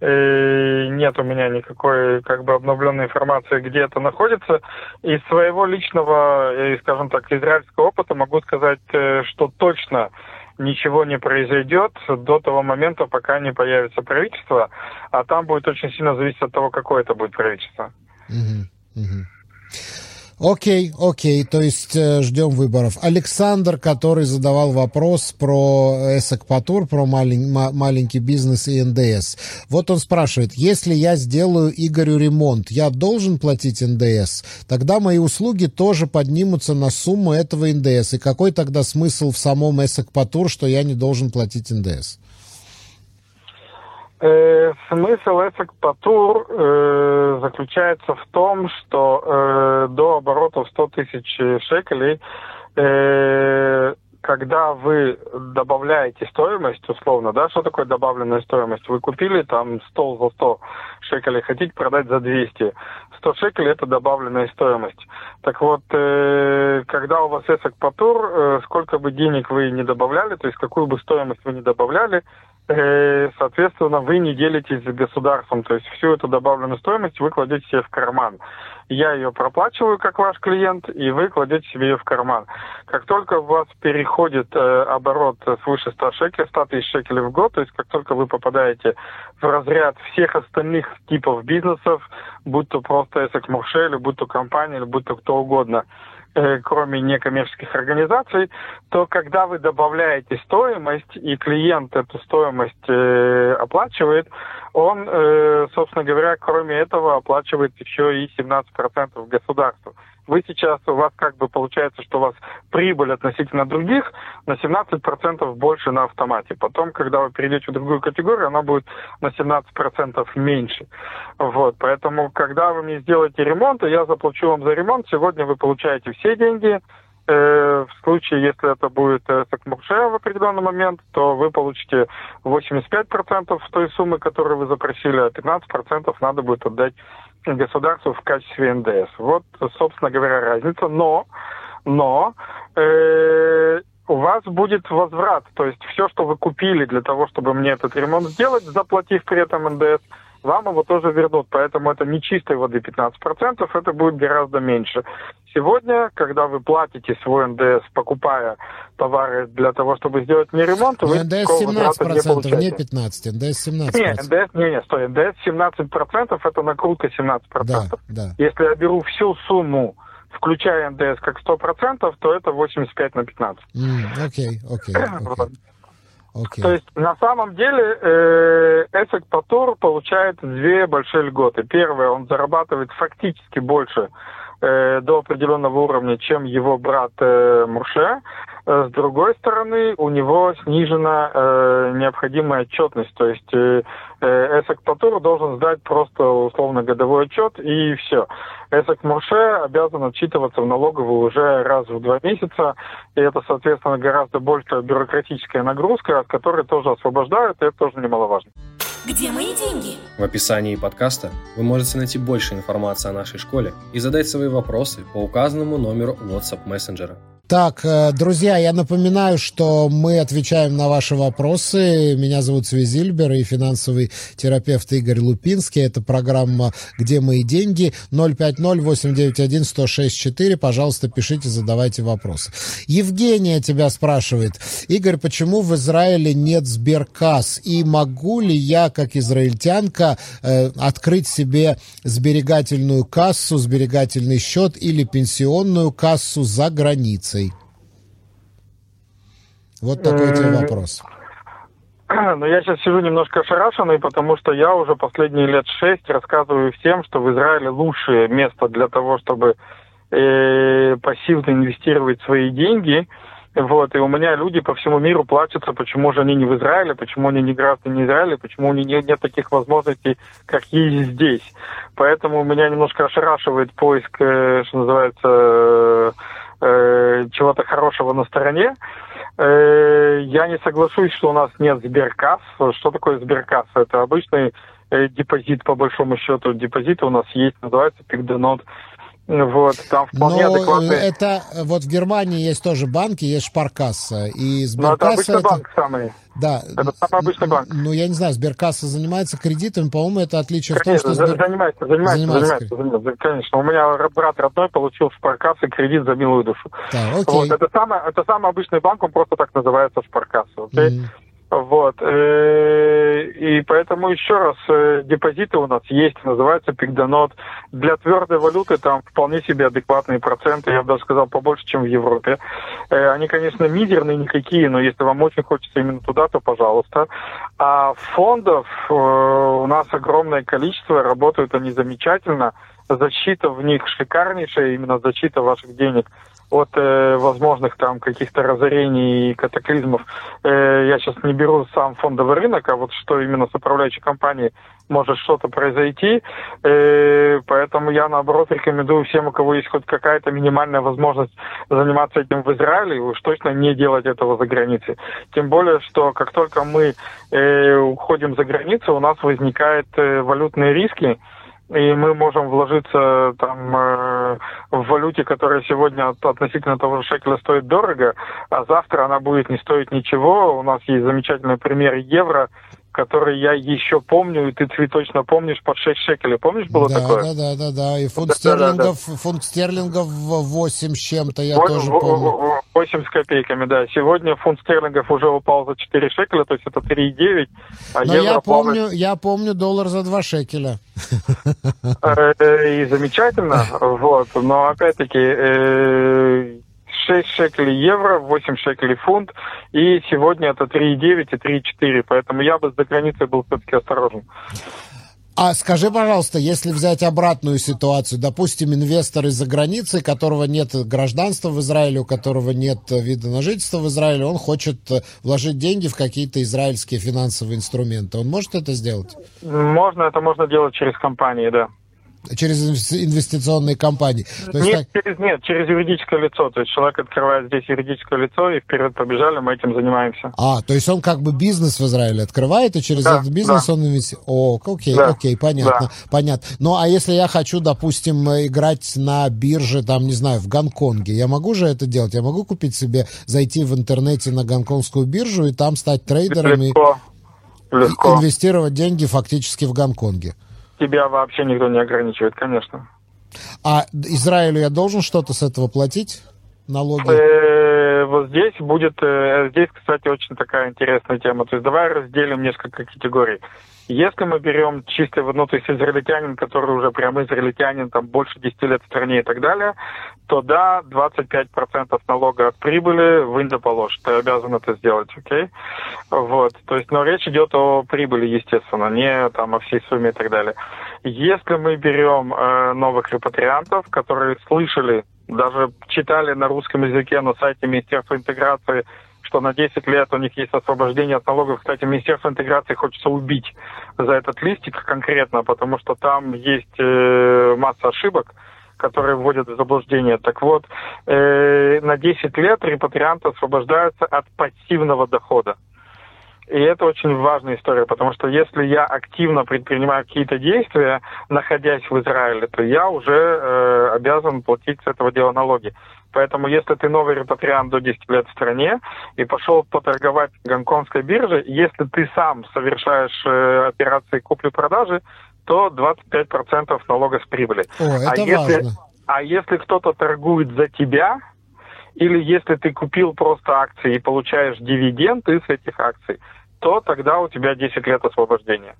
Speaker 4: э, нет у меня никакой как бы обновленной информации, где это находится. Из своего личного, э, скажем так, израильского опыта могу сказать, что точно ничего не произойдет до того момента, пока не появится правительство, а там будет очень сильно зависеть от того, какое это будет правительство.
Speaker 3: Угу, угу. Окей, окей, то есть э, ждем выборов. Александр, который задавал вопрос про Эсэкпатур, про малень, ма, маленький бизнес и НДС. Вот он спрашивает, если я сделаю Игорю ремонт, я должен платить НДС? Тогда мои услуги тоже поднимутся на сумму этого НДС. И какой тогда смысл в самом Эсэкпатур, что я не должен платить НДС?
Speaker 4: Э, смысл патур э, заключается в том, что э, до оборотов 100 тысяч шекелей, э, когда вы добавляете стоимость, условно, да, что такое добавленная стоимость? Вы купили там стол за 100 шекелей, хотите продать за 200. 100 шекелей – это добавленная стоимость. Так вот, э, когда у вас эсок э, сколько бы денег вы не добавляли, то есть какую бы стоимость вы не добавляли, соответственно, вы не делитесь с государством, то есть всю эту добавленную стоимость вы кладете себе в карман. Я ее проплачиваю как ваш клиент, и вы кладете себе ее в карман. Как только у вас переходит э, оборот свыше 100 шекелей, 100 тысяч шекелей в год, то есть как только вы попадаете в разряд всех остальных типов бизнесов, будь то просто эсэк Мурше, или будь то компания, или будь то кто угодно, Э, кроме некоммерческих организаций, то когда вы добавляете стоимость, и клиент эту стоимость э, оплачивает, он, э, собственно говоря, кроме этого оплачивает еще и 17% государству вы сейчас, у вас как бы получается, что у вас прибыль относительно других на 17% больше на автомате. Потом, когда вы перейдете в другую категорию, она будет на 17% меньше. Вот, поэтому, когда вы мне сделаете ремонт, и я заплачу вам за ремонт, сегодня вы получаете все деньги, в случае, если это будет э, Сакмурше в определенный момент, то вы получите 85% той суммы, которую вы запросили, а 15% надо будет отдать государству в качестве НДС. Вот, собственно говоря, разница. Но, но э, у вас будет возврат. То есть все, что вы купили для того, чтобы мне этот ремонт сделать, заплатив при этом НДС, вам его тоже вернут. Поэтому это не чистой воды 15%, это будет гораздо меньше. Сегодня, когда вы платите свой ндс, покупая товары для того, чтобы сделать мне ремонт,
Speaker 3: вы НДС 17%, не, не 15, НДС 17%.
Speaker 4: Не, НДС, не, не, стой, НДС 17%, это накрутка 17%. Да, да. Если я беру всю сумму, включая НДС как 100%, то это 85 на 15.
Speaker 3: Окей, окей, окей.
Speaker 4: Okay. То есть на самом деле э, Эсек Патур получает две большие льготы. Первое, он зарабатывает фактически больше э, до определенного уровня, чем его брат э, Мурше. Э, с другой стороны, у него снижена э, необходимая отчетность. То есть э, э Эсек Патур должен сдать просто условно годовой отчет и все. Эсек Мурше обязан отчитываться в налоговую уже раз в два месяца, и это, соответственно, гораздо большая бюрократическая нагрузка, от которой тоже освобождают, и это тоже немаловажно.
Speaker 1: Где мои деньги?
Speaker 5: В описании подкаста вы можете найти больше информации о нашей школе и задать свои вопросы по указанному номеру WhatsApp мессенджера.
Speaker 3: Так, э, друзья, я напоминаю, что мы отвечаем на ваши вопросы. Меня зовут Свизильбер и финансовый терапевт Игорь Лупинский. Это программа «Где мои деньги?» 050-891-1064. Пожалуйста, пишите, задавайте вопросы. Евгения тебя спрашивает. Игорь, почему в Израиле нет сберкасс? И могу ли я, как израильтянка, э, открыть себе сберегательную кассу, сберегательный счет или пенсионную кассу за границей? Информацией? Вот такой тебе вопрос.
Speaker 4: Ну, я сейчас сижу немножко ошарашенный, потому что я уже последние лет шесть рассказываю всем, что в Израиле лучшее место для того, чтобы э, пассивно инвестировать свои деньги. Вот, и у меня люди по всему миру плачутся, почему же они не в Израиле, почему они не граждане Израиля, почему у них нет, нет таких возможностей, как есть здесь. Поэтому меня немножко ошарашивает поиск, э, что называется, э, чего-то хорошего на стороне. Э, я не соглашусь, что у нас нет сберкасс. Что такое сберкасс? Это обычный э, депозит, по большому счету. Депозиты у нас есть, называется пикденот. Вот, там вполне
Speaker 3: Но
Speaker 4: адекватные...
Speaker 3: это вот в Германии есть тоже банки, есть Шпаркасса. И
Speaker 4: Но это
Speaker 3: Сберкасса
Speaker 4: обычный
Speaker 3: это-
Speaker 4: банк самый.
Speaker 3: Да.
Speaker 4: Это самый обычный банк.
Speaker 3: Ну, я не знаю, Сберкасса занимается кредитами, по-моему, это отличие в том,
Speaker 4: Конечно,
Speaker 3: что Сбер-
Speaker 4: занимается, занимается,
Speaker 3: Занимается
Speaker 4: занимается, занимается, конечно. У меня брат родной получил в Шпаркассе кредит за милую душу.
Speaker 3: Так, окей.
Speaker 4: Вот, это самый, это самый обычный банк, он просто так называется Шпаркасса, окей?
Speaker 3: Мгм.
Speaker 4: Вот. э, И поэтому еще раз, э, депозиты у нас есть, называется Пигдонот. Для твердой валюты там вполне себе адекватные проценты, я бы даже сказал, побольше, чем в Европе. Э, Они, конечно, мизерные никакие, но если вам очень хочется именно туда, то пожалуйста. А фондов у нас огромное количество, работают они замечательно. Защита в них шикарнейшая, именно защита ваших денег от э, возможных там каких-то разорений и катаклизмов. Э, я сейчас не беру сам фондовый рынок, а вот что именно с управляющей компанией может что-то произойти. Э, поэтому я, наоборот, рекомендую всем, у кого есть хоть какая-то минимальная возможность заниматься этим в Израиле, уж точно не делать этого за границей. Тем более, что как только мы э, уходим за границу, у нас возникают э, валютные риски, и мы можем вложиться там э, в валюте, которая сегодня от- относительно того же шекеля стоит дорого, а завтра она будет не стоить ничего. У нас есть замечательный пример евро, который я еще помню, и ты цветочно помнишь, под 6 шекелей. Помнишь, было
Speaker 3: да,
Speaker 4: такое?
Speaker 3: да, да, да, да. И фунт
Speaker 4: Да, да, да, да.
Speaker 3: стерлингов, фунт стерлингов в 8 с чем-то, я
Speaker 4: Вот,
Speaker 3: тоже
Speaker 4: в-
Speaker 3: помню.
Speaker 4: в- 8 с копейками, да. Сегодня фунт стерлингов уже упал за 4 шекеля, то есть это 3,9, а
Speaker 3: Но я
Speaker 4: плавает-
Speaker 3: помню, я помню доллар за 2 шекеля.
Speaker 4: Э, И замечательно, вот. Но опять-таки э, 6 шекелей евро, 8 шекелей фунт, и сегодня это 3,9 и 3,4, поэтому я бы за границей был все-таки осторожен.
Speaker 3: А скажи, пожалуйста, если взять обратную ситуацию, допустим, инвестор из-за границы, которого нет гражданства в Израиле, у которого нет вида на жительство в Израиле, он хочет вложить деньги в какие-то израильские финансовые инструменты. Он может это сделать?
Speaker 4: Можно, это можно делать через компании, да.
Speaker 3: Через инвес- инвестиционные компании. То есть
Speaker 4: Нет,
Speaker 3: так-
Speaker 4: через, нет, через юридическое лицо. То есть человек открывает здесь юридическое лицо, и вперед побежали, мы этим занимаемся.
Speaker 3: А, то есть он как бы бизнес в Израиле открывает, и через
Speaker 4: Да,
Speaker 3: этот бизнес
Speaker 4: да.
Speaker 3: он инвестирует. О, окей,
Speaker 4: Да,
Speaker 3: окей, понятно,
Speaker 4: да.
Speaker 3: понятно. Ну, а если я хочу, допустим, играть на бирже, там, не знаю, в Гонконге, я могу же это делать? Я могу купить себе, зайти в интернете на гонконгскую биржу и там стать трейдером и
Speaker 4: Легко. Легко.
Speaker 3: инвестировать деньги фактически в Гонконге?
Speaker 4: Тебя вообще никто не ограничивает, конечно.
Speaker 3: А Израилю я должен что-то с этого платить? Налоги?
Speaker 4: Э, Вот здесь будет, э, здесь, кстати, очень такая интересная тема. То есть давай разделим несколько категорий. Если мы берем чисто, ну, то есть израильтянин, который уже прям израильтянин, там, больше 10 лет в стране и так далее, то да, 25% налога от прибыли вынь да положь. Ты обязан это сделать, окей? Вот. То есть, но речь идет о прибыли, естественно, не там о всей сумме и так далее. Если мы берем э, новых репатриантов, которые слышали, даже читали на русском языке на сайте Министерства интеграции, что на 10 лет у них есть освобождение от налогов. Кстати, Министерство интеграции хочется убить за этот листик конкретно, потому что там есть э, масса ошибок, которые вводят в заблуждение. Так вот, э, на 10 лет репатрианты освобождаются от пассивного дохода. И это очень важная история, потому что если я активно предпринимаю какие-то действия, находясь в Израиле, то я уже э, обязан платить с этого дела налоги. Поэтому если ты новый репатриант до 10 лет в стране и пошел поторговать гонконгской бирже, если ты сам совершаешь э, операции купли-продажи, то 25% налога с прибыли.
Speaker 3: О, это
Speaker 4: а если,
Speaker 3: важно.
Speaker 4: а если кто-то торгует за тебя, или если ты купил просто акции и получаешь дивиденды с этих акций, то тогда у тебя 10 лет освобождения.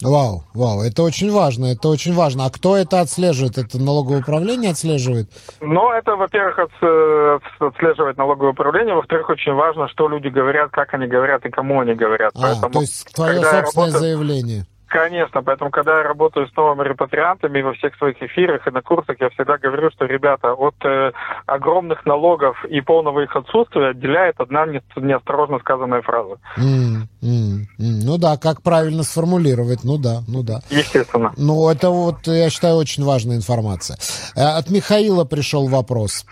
Speaker 3: Вау, вау, это очень важно, это очень важно. А кто это отслеживает? Это налоговое управление отслеживает?
Speaker 4: Но это, во-первых, отс- отслеживает налоговое управление, во-вторых, очень важно, что люди говорят, как они говорят и кому они говорят.
Speaker 3: А,
Speaker 4: Поэтому,
Speaker 3: то есть твое собственное
Speaker 4: работаю-
Speaker 3: заявление.
Speaker 4: Конечно, поэтому, когда я работаю с новыми репатриантами во всех своих эфирах и на курсах, я всегда говорю, что, ребята, от э, огромных налогов и полного их отсутствия отделяет одна не- неосторожно сказанная фраза.
Speaker 3: М, м, м. Ну да, как правильно сформулировать, ну да, ну да.
Speaker 4: Естественно.
Speaker 3: Ну, это вот, я считаю, очень важная информация. Э, От Михаила пришел вопрос.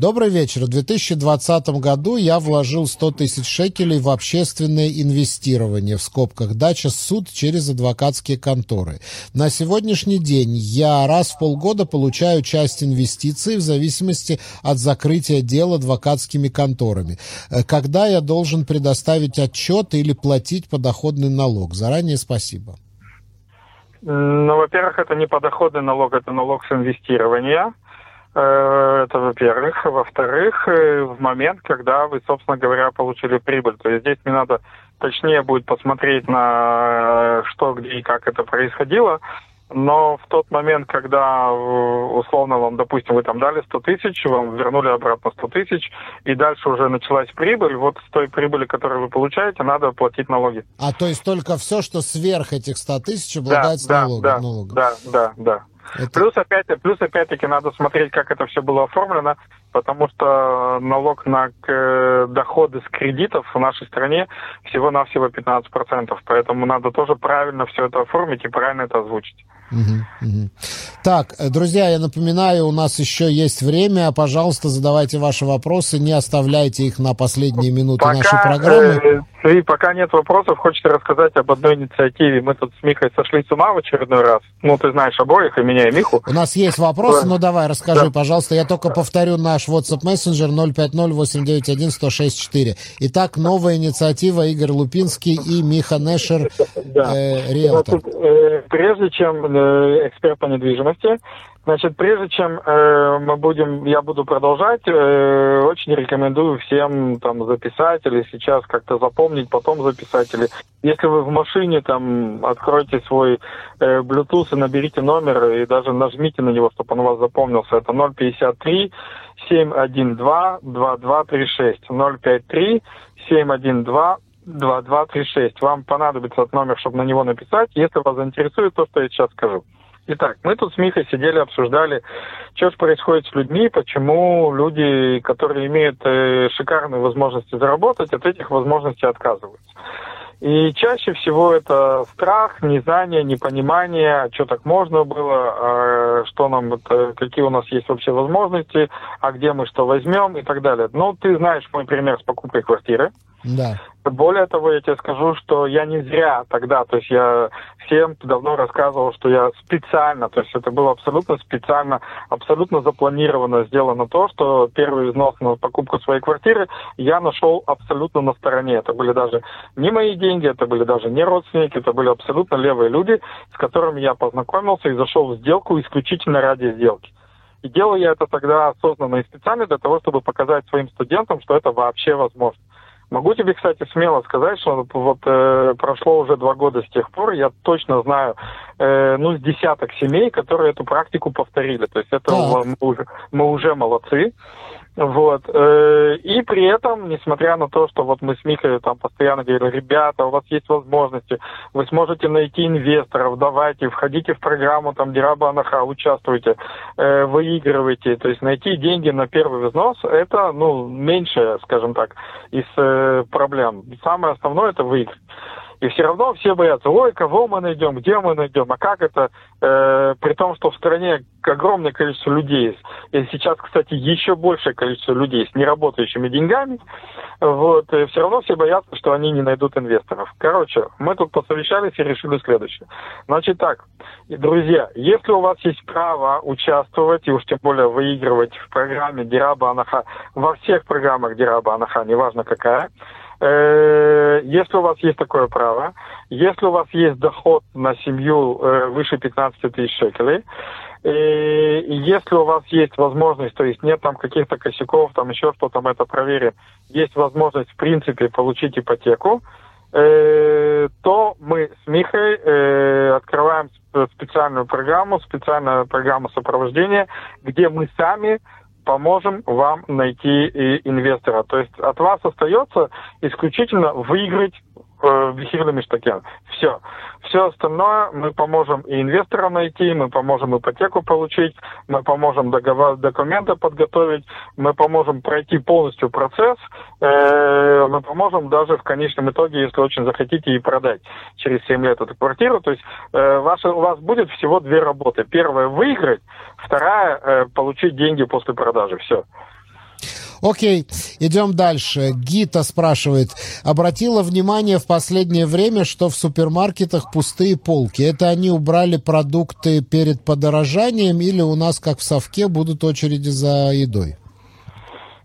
Speaker 3: Добрый вечер. В 2020 году я вложил 100 тысяч шекелей в общественное инвестирование, в скобках, дача суд через адвоката адвокатские конторы. На сегодняшний день я раз в полгода получаю часть инвестиций в зависимости от закрытия дел адвокатскими конторами. Э, когда я должен предоставить отчет или платить подоходный налог? Заранее спасибо.
Speaker 4: Ну, во-первых, это не подоходный налог, это налог с инвестирования. Э, это во-первых. Во-вторых, э, в момент, когда вы, собственно говоря, получили прибыль. То есть здесь не надо точнее будет посмотреть на что, где и как это происходило. Но в тот момент, когда условно вам, допустим, вы там дали 100 тысяч, вам вернули обратно 100 тысяч, и дальше уже началась прибыль, вот с той прибыли, которую вы получаете, надо платить налоги.
Speaker 3: А то есть только все, что сверх этих 100 тысяч, обладается
Speaker 4: да,
Speaker 3: налогом?
Speaker 4: Да,
Speaker 3: налогом.
Speaker 4: да, да, да. Это... Плюс, опять, плюс, опять-таки, надо смотреть, как это все было оформлено, потому что налог на э, доходы с кредитов в нашей стране всего-навсего 15%. Поэтому надо тоже правильно все это оформить и правильно это озвучить.
Speaker 3: Угу, угу. Так, э, друзья, я напоминаю, у нас еще есть время. Пожалуйста, задавайте ваши вопросы, не оставляйте их на последние минуты
Speaker 4: пока,
Speaker 3: нашей программы.
Speaker 4: Э, и пока нет вопросов, хочется рассказать об одной инициативе. Мы тут с Михой сошли с ума в очередной раз. Ну, ты знаешь обоих, и меня, и Миху.
Speaker 3: У нас есть вопросы, но давай, расскажи, да. пожалуйста. Я только повторю наш WhatsApp Messenger 050-891-1064. Итак, новая инициатива Игорь Лупинский и Миха Нешер, да. э, риэлтор.
Speaker 4: Э, прежде чем э, эксперт по недвижимости, Значит, прежде чем э, мы будем, я буду продолжать, э, очень рекомендую всем там записать или сейчас как-то запомнить, потом записать. Или если вы в машине там откройте свой э, Bluetooth и наберите номер и даже нажмите на него, чтобы он у вас запомнился. Это 053 712 2236 053 712 2236. Вам понадобится этот номер, чтобы на него написать. Если вас заинтересует то, что я сейчас скажу. Итак, мы тут с Михой сидели, обсуждали, что же происходит с людьми, почему люди, которые имеют э, шикарные возможности заработать, от этих возможностей отказываются. И чаще всего это страх, незнание, непонимание, что так можно было, а что нам, это, какие у нас есть вообще возможности, а где мы что возьмем и так далее. Ну, ты знаешь мой пример с покупкой квартиры.
Speaker 3: Да.
Speaker 4: Более того, я тебе скажу, что я не зря тогда, то есть я всем давно рассказывал, что я специально, то есть это было абсолютно специально, абсолютно запланировано сделано то, что первый взнос на покупку своей квартиры я нашел абсолютно на стороне. Это были даже не мои деньги, это были даже не родственники, это были абсолютно левые люди, с которыми я познакомился и зашел в сделку исключительно ради сделки. И делал я это тогда осознанно и специально для того, чтобы показать своим студентам, что это вообще возможно. Могу тебе, кстати, смело сказать, что вот э, прошло уже два года с тех пор, я точно знаю, э, ну, с десяток семей, которые эту практику повторили. То есть это мы уже, мы уже молодцы. Вот. Э, и при этом, несмотря на то, что вот мы с Михой там постоянно говорили, ребята, у вас есть возможности, вы сможете найти инвесторов, давайте, входите в программу там Дираба Анаха, участвуйте, э, выигрывайте. То есть найти деньги на первый взнос, это, ну, меньше, скажем так, из э, проблем. Самое основное это выиграть. И все равно все боятся, ой, кого мы найдем, где мы найдем, а как это, э, при том, что в стране огромное количество людей. И сейчас, кстати, еще большее количество людей с неработающими деньгами. Вот, и все равно все боятся, что они не найдут инвесторов. Короче, мы тут посовещались и решили следующее. Значит так, друзья, если у вас есть право участвовать и уж тем более выигрывать в программе Дираба Анаха, во всех программах Дираба Анаха, неважно какая, если у вас есть такое право, если у вас есть доход на семью э, выше 15 тысяч шекелей, и если у вас есть возможность, то есть нет там каких-то косяков, там еще что-то, мы это проверим, есть возможность в принципе получить ипотеку, э, то мы с Михой открываем специальную программу, специальную программу сопровождения, где мы сами поможем вам найти инвестора. То есть от вас остается исключительно выиграть э, Бехирли Миштакен. Все. Все остальное мы поможем и инвестора найти, мы поможем ипотеку получить, мы поможем договор, документы подготовить, мы поможем пройти полностью процесс, э, мы поможем даже в конечном итоге, если очень захотите, и продать через 7 лет эту квартиру. То есть э, ваша, у вас будет всего две работы. Первая – выиграть, вторая э, – получить деньги после продажи. Все.
Speaker 3: Окей. Идем дальше. Гита спрашивает. Обратила внимание в последнее время, что в супермаркетах пустые полки. Это они убрали продукты перед подорожанием или у нас, как в совке, будут очереди за едой?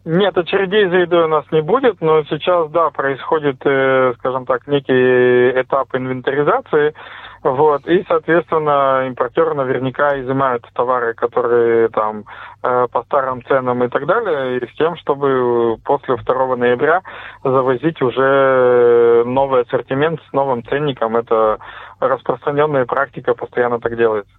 Speaker 4: Нет, очередей за едой у нас не будет, но сейчас, да, происходит, э, скажем так, некий этап инвентаризации, вот, и, соответственно, импортеры наверняка изымают товары, которые там э, по старым ценам и так далее, и с тем, чтобы после 2 ноября завозить уже новый ассортимент с новым ценником. Это распространенная практика, постоянно так делается.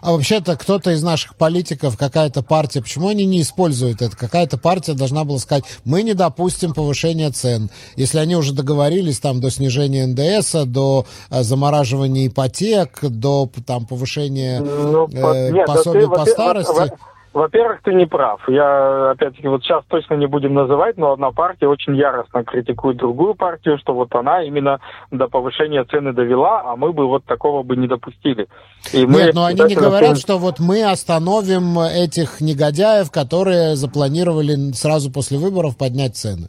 Speaker 3: А вообще-то кто-то из наших политиков, какая-то партия, почему они не используют это? Какая-то партия должна была сказать, мы не допустим повышения цен. Если они уже договорились там до снижения НДС, до э, замораживания ипотек, до там повышения ну, э, нет, пособия да ты, по старости.
Speaker 4: Во-первых, ты не прав. Я, опять-таки, вот сейчас точно не будем называть, но одна партия очень яростно критикует другую партию, что вот она именно до повышения цены довела, а мы бы вот такого бы не допустили.
Speaker 3: И мы Нет, но они не говорят, что вот мы остановим этих негодяев, которые запланировали сразу после выборов поднять цены.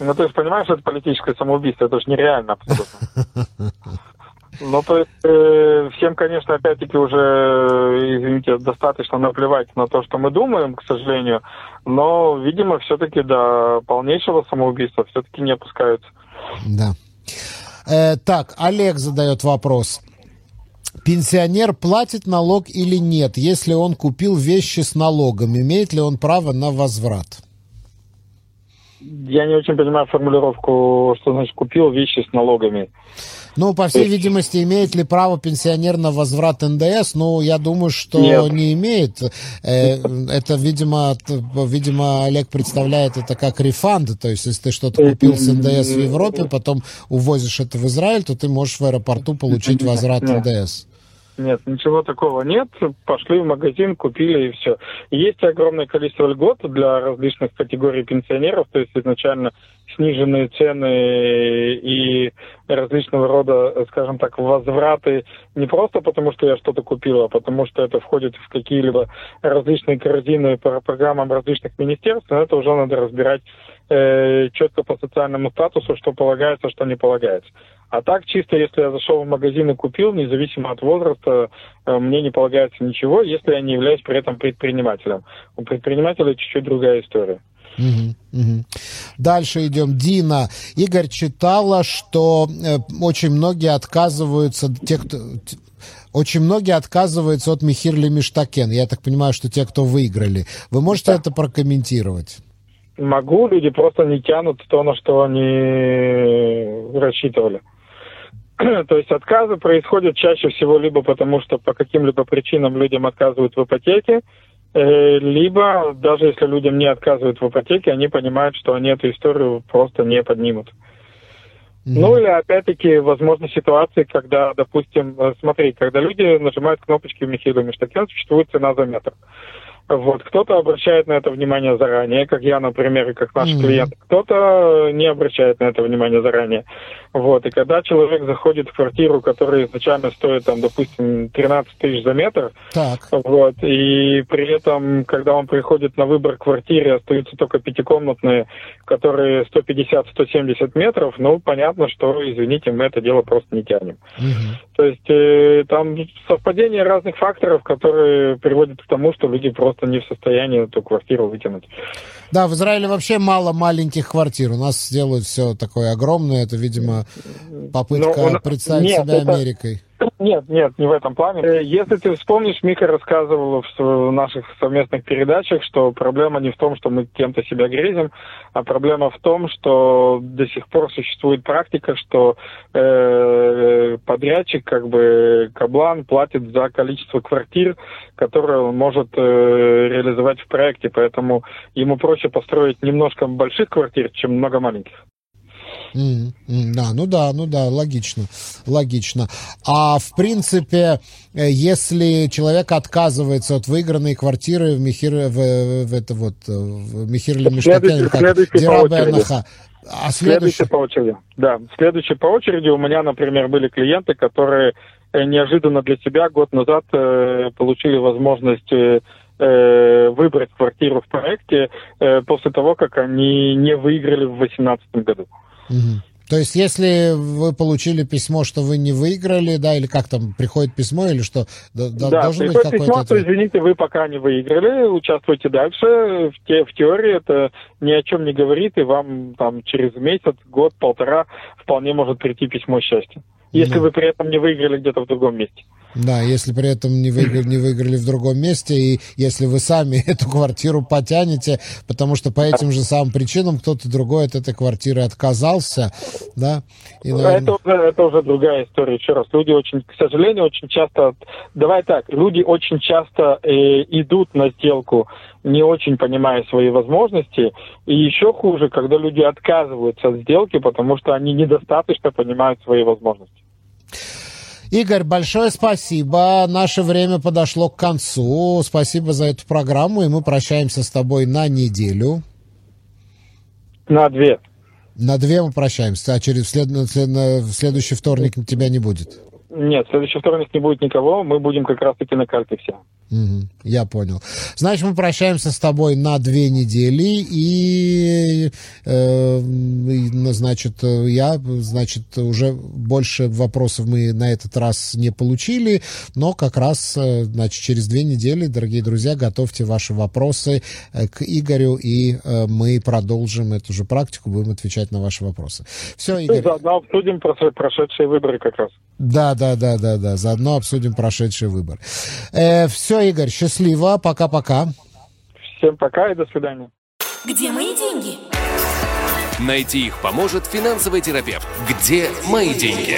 Speaker 4: Ну, ты же понимаешь, что это политическое самоубийство, это же нереально абсолютно. Ну, то есть э, всем, конечно, опять-таки уже, извините, достаточно наплевать на то, что мы думаем, к сожалению, но, видимо, все-таки до полнейшего самоубийства все-таки не опускаются.
Speaker 3: Да. Э, так, Олег задает вопрос. Пенсионер платит налог или нет, если он купил вещи с налогом? Имеет ли он право на возврат?
Speaker 4: Я не очень понимаю формулировку, что значит купил вещи с налогами.
Speaker 3: Ну, по всей видимости, имеет ли право пенсионер на возврат НДС? Ну, я думаю, что Нет. не имеет. Э, это, видимо, видимо, Олег представляет это как рефанд. То есть, если ты что-то купил с НДС в Европе, потом увозишь это в Израиль, то ты можешь в аэропорту получить возврат НДС.
Speaker 4: Нет, ничего такого нет. Пошли в магазин, купили и все. Есть огромное количество льгот для различных категорий пенсионеров, то есть изначально сниженные цены и различного рода, скажем так, возвраты не просто потому, что я что-то купил, а потому что это входит в какие-либо различные корзины по программам различных министерств, но это уже надо разбирать э, четко по социальному статусу, что полагается, что не полагается. А так, чисто если я зашел в магазин и купил, независимо от возраста, э, мне не полагается ничего, если я не являюсь при этом предпринимателем. У предпринимателя чуть-чуть другая история.
Speaker 3: Угу, угу. Дальше идем. Дина. Игорь читала, что э, очень многие отказываются, те, кто, очень многие отказываются от Михирли Миштакен. Я так понимаю, что те, кто выиграли. Вы можете да. это прокомментировать?
Speaker 4: Могу, люди просто не тянут то, на что они рассчитывали. То есть отказы происходят чаще всего либо потому, что по каким-либо причинам людям отказывают в ипотеке, э, либо даже если людям не отказывают в ипотеке, они понимают, что они эту историю просто не поднимут. Mm-hmm. Ну или опять-таки, возможно, ситуации, когда, допустим, э, смотри, когда люди нажимают кнопочки в Михаиле Миштакен, существует цена за метр. Вот, кто-то обращает на это внимание заранее, как я, например, и как наш mm-hmm. клиент. Кто-то не обращает на это внимание заранее. Вот, и когда человек заходит в квартиру, которая изначально стоит, там, допустим, 13 тысяч за метр, так. вот, и при этом, когда он приходит на выбор квартиры, остаются только пятикомнатные, которые 150-170 метров, ну, понятно, что, извините, мы это дело просто не тянем. Mm-hmm. То есть э, там совпадение разных факторов, которые приводят к тому, что люди просто просто не в состоянии эту квартиру вытянуть.
Speaker 3: Да, в Израиле вообще мало маленьких квартир. У нас делают все такое огромное. Это, видимо, попытка Но, представить нет, себя это... Америкой.
Speaker 4: Нет, нет, не в этом плане. Э, если ты вспомнишь, Мика рассказывал в наших совместных передачах, что проблема не в том, что мы кем-то себя грезим, а проблема в том, что до сих пор существует практика, что э, подрядчик, как бы каблан, платит за количество квартир, которые он может э, реализовать в проекте, поэтому ему проще построить немножко больших квартир, чем много маленьких.
Speaker 3: Mm, mm, да, ну да, ну да, логично, логично. А в принципе, э, если человек отказывается от выигранной квартиры в Михир, в, в это вот, в Михирле Миштакяне, как Дирабе Анаха,
Speaker 4: а следующий? следующий по очереди. Да, следующий по очереди. У меня, например, были клиенты, которые э, неожиданно для себя год назад э, получили возможность э, э, выбрать квартиру в проекте э, после того, как они не выиграли в 2018 году.
Speaker 3: Угу. То есть, если вы получили письмо, что вы не выиграли, да, или как там приходит письмо, или что,
Speaker 4: да, должен быть какой-то письмо, что, извините, вы пока не выиграли, участвуйте дальше. В, те, в теории это ни о чем не говорит, и вам там через месяц, год, полтора вполне может прийти письмо счастья. Если да. вы при этом не выиграли где-то в другом месте.
Speaker 3: Да, если при этом не выиграли, не выиграли в другом месте, и если вы сами эту квартиру потянете, потому что по этим же самым причинам кто-то другой от этой квартиры отказался, да.
Speaker 4: И, наверное... это, уже, это уже другая история. Еще раз, люди очень, к сожалению, очень часто, давай так, люди очень часто э, идут на сделку, не очень понимая свои возможности, и еще хуже, когда люди отказываются от сделки, потому что они недостаточно понимают свои возможности.
Speaker 3: Игорь, большое спасибо. Наше время подошло к концу. Спасибо за эту программу, и мы прощаемся с тобой на неделю.
Speaker 4: На две.
Speaker 3: На две мы прощаемся, а через след... в следующий вторник тебя не будет.
Speaker 4: Нет, в следующий вторник не будет никого, мы будем как раз-таки на карте все.
Speaker 3: Угу, я понял. Значит, мы прощаемся с тобой на две недели, и, э, значит, я, значит, уже больше вопросов мы на этот раз не получили, но как раз, э, значит, через две недели, дорогие друзья, готовьте ваши вопросы э, к Игорю, и э, мы продолжим эту же практику, будем отвечать на ваши вопросы. Все, Игорь.
Speaker 4: Заодно обсудим прошедшие выборы как раз.
Speaker 3: Да, да, да, да, да. Заодно обсудим прошедший выбор. Э, все, Игорь, счастливо. Пока-пока.
Speaker 4: Всем пока и до свидания.
Speaker 1: Где мои деньги?
Speaker 2: Найти их поможет финансовый терапевт. Где мои деньги?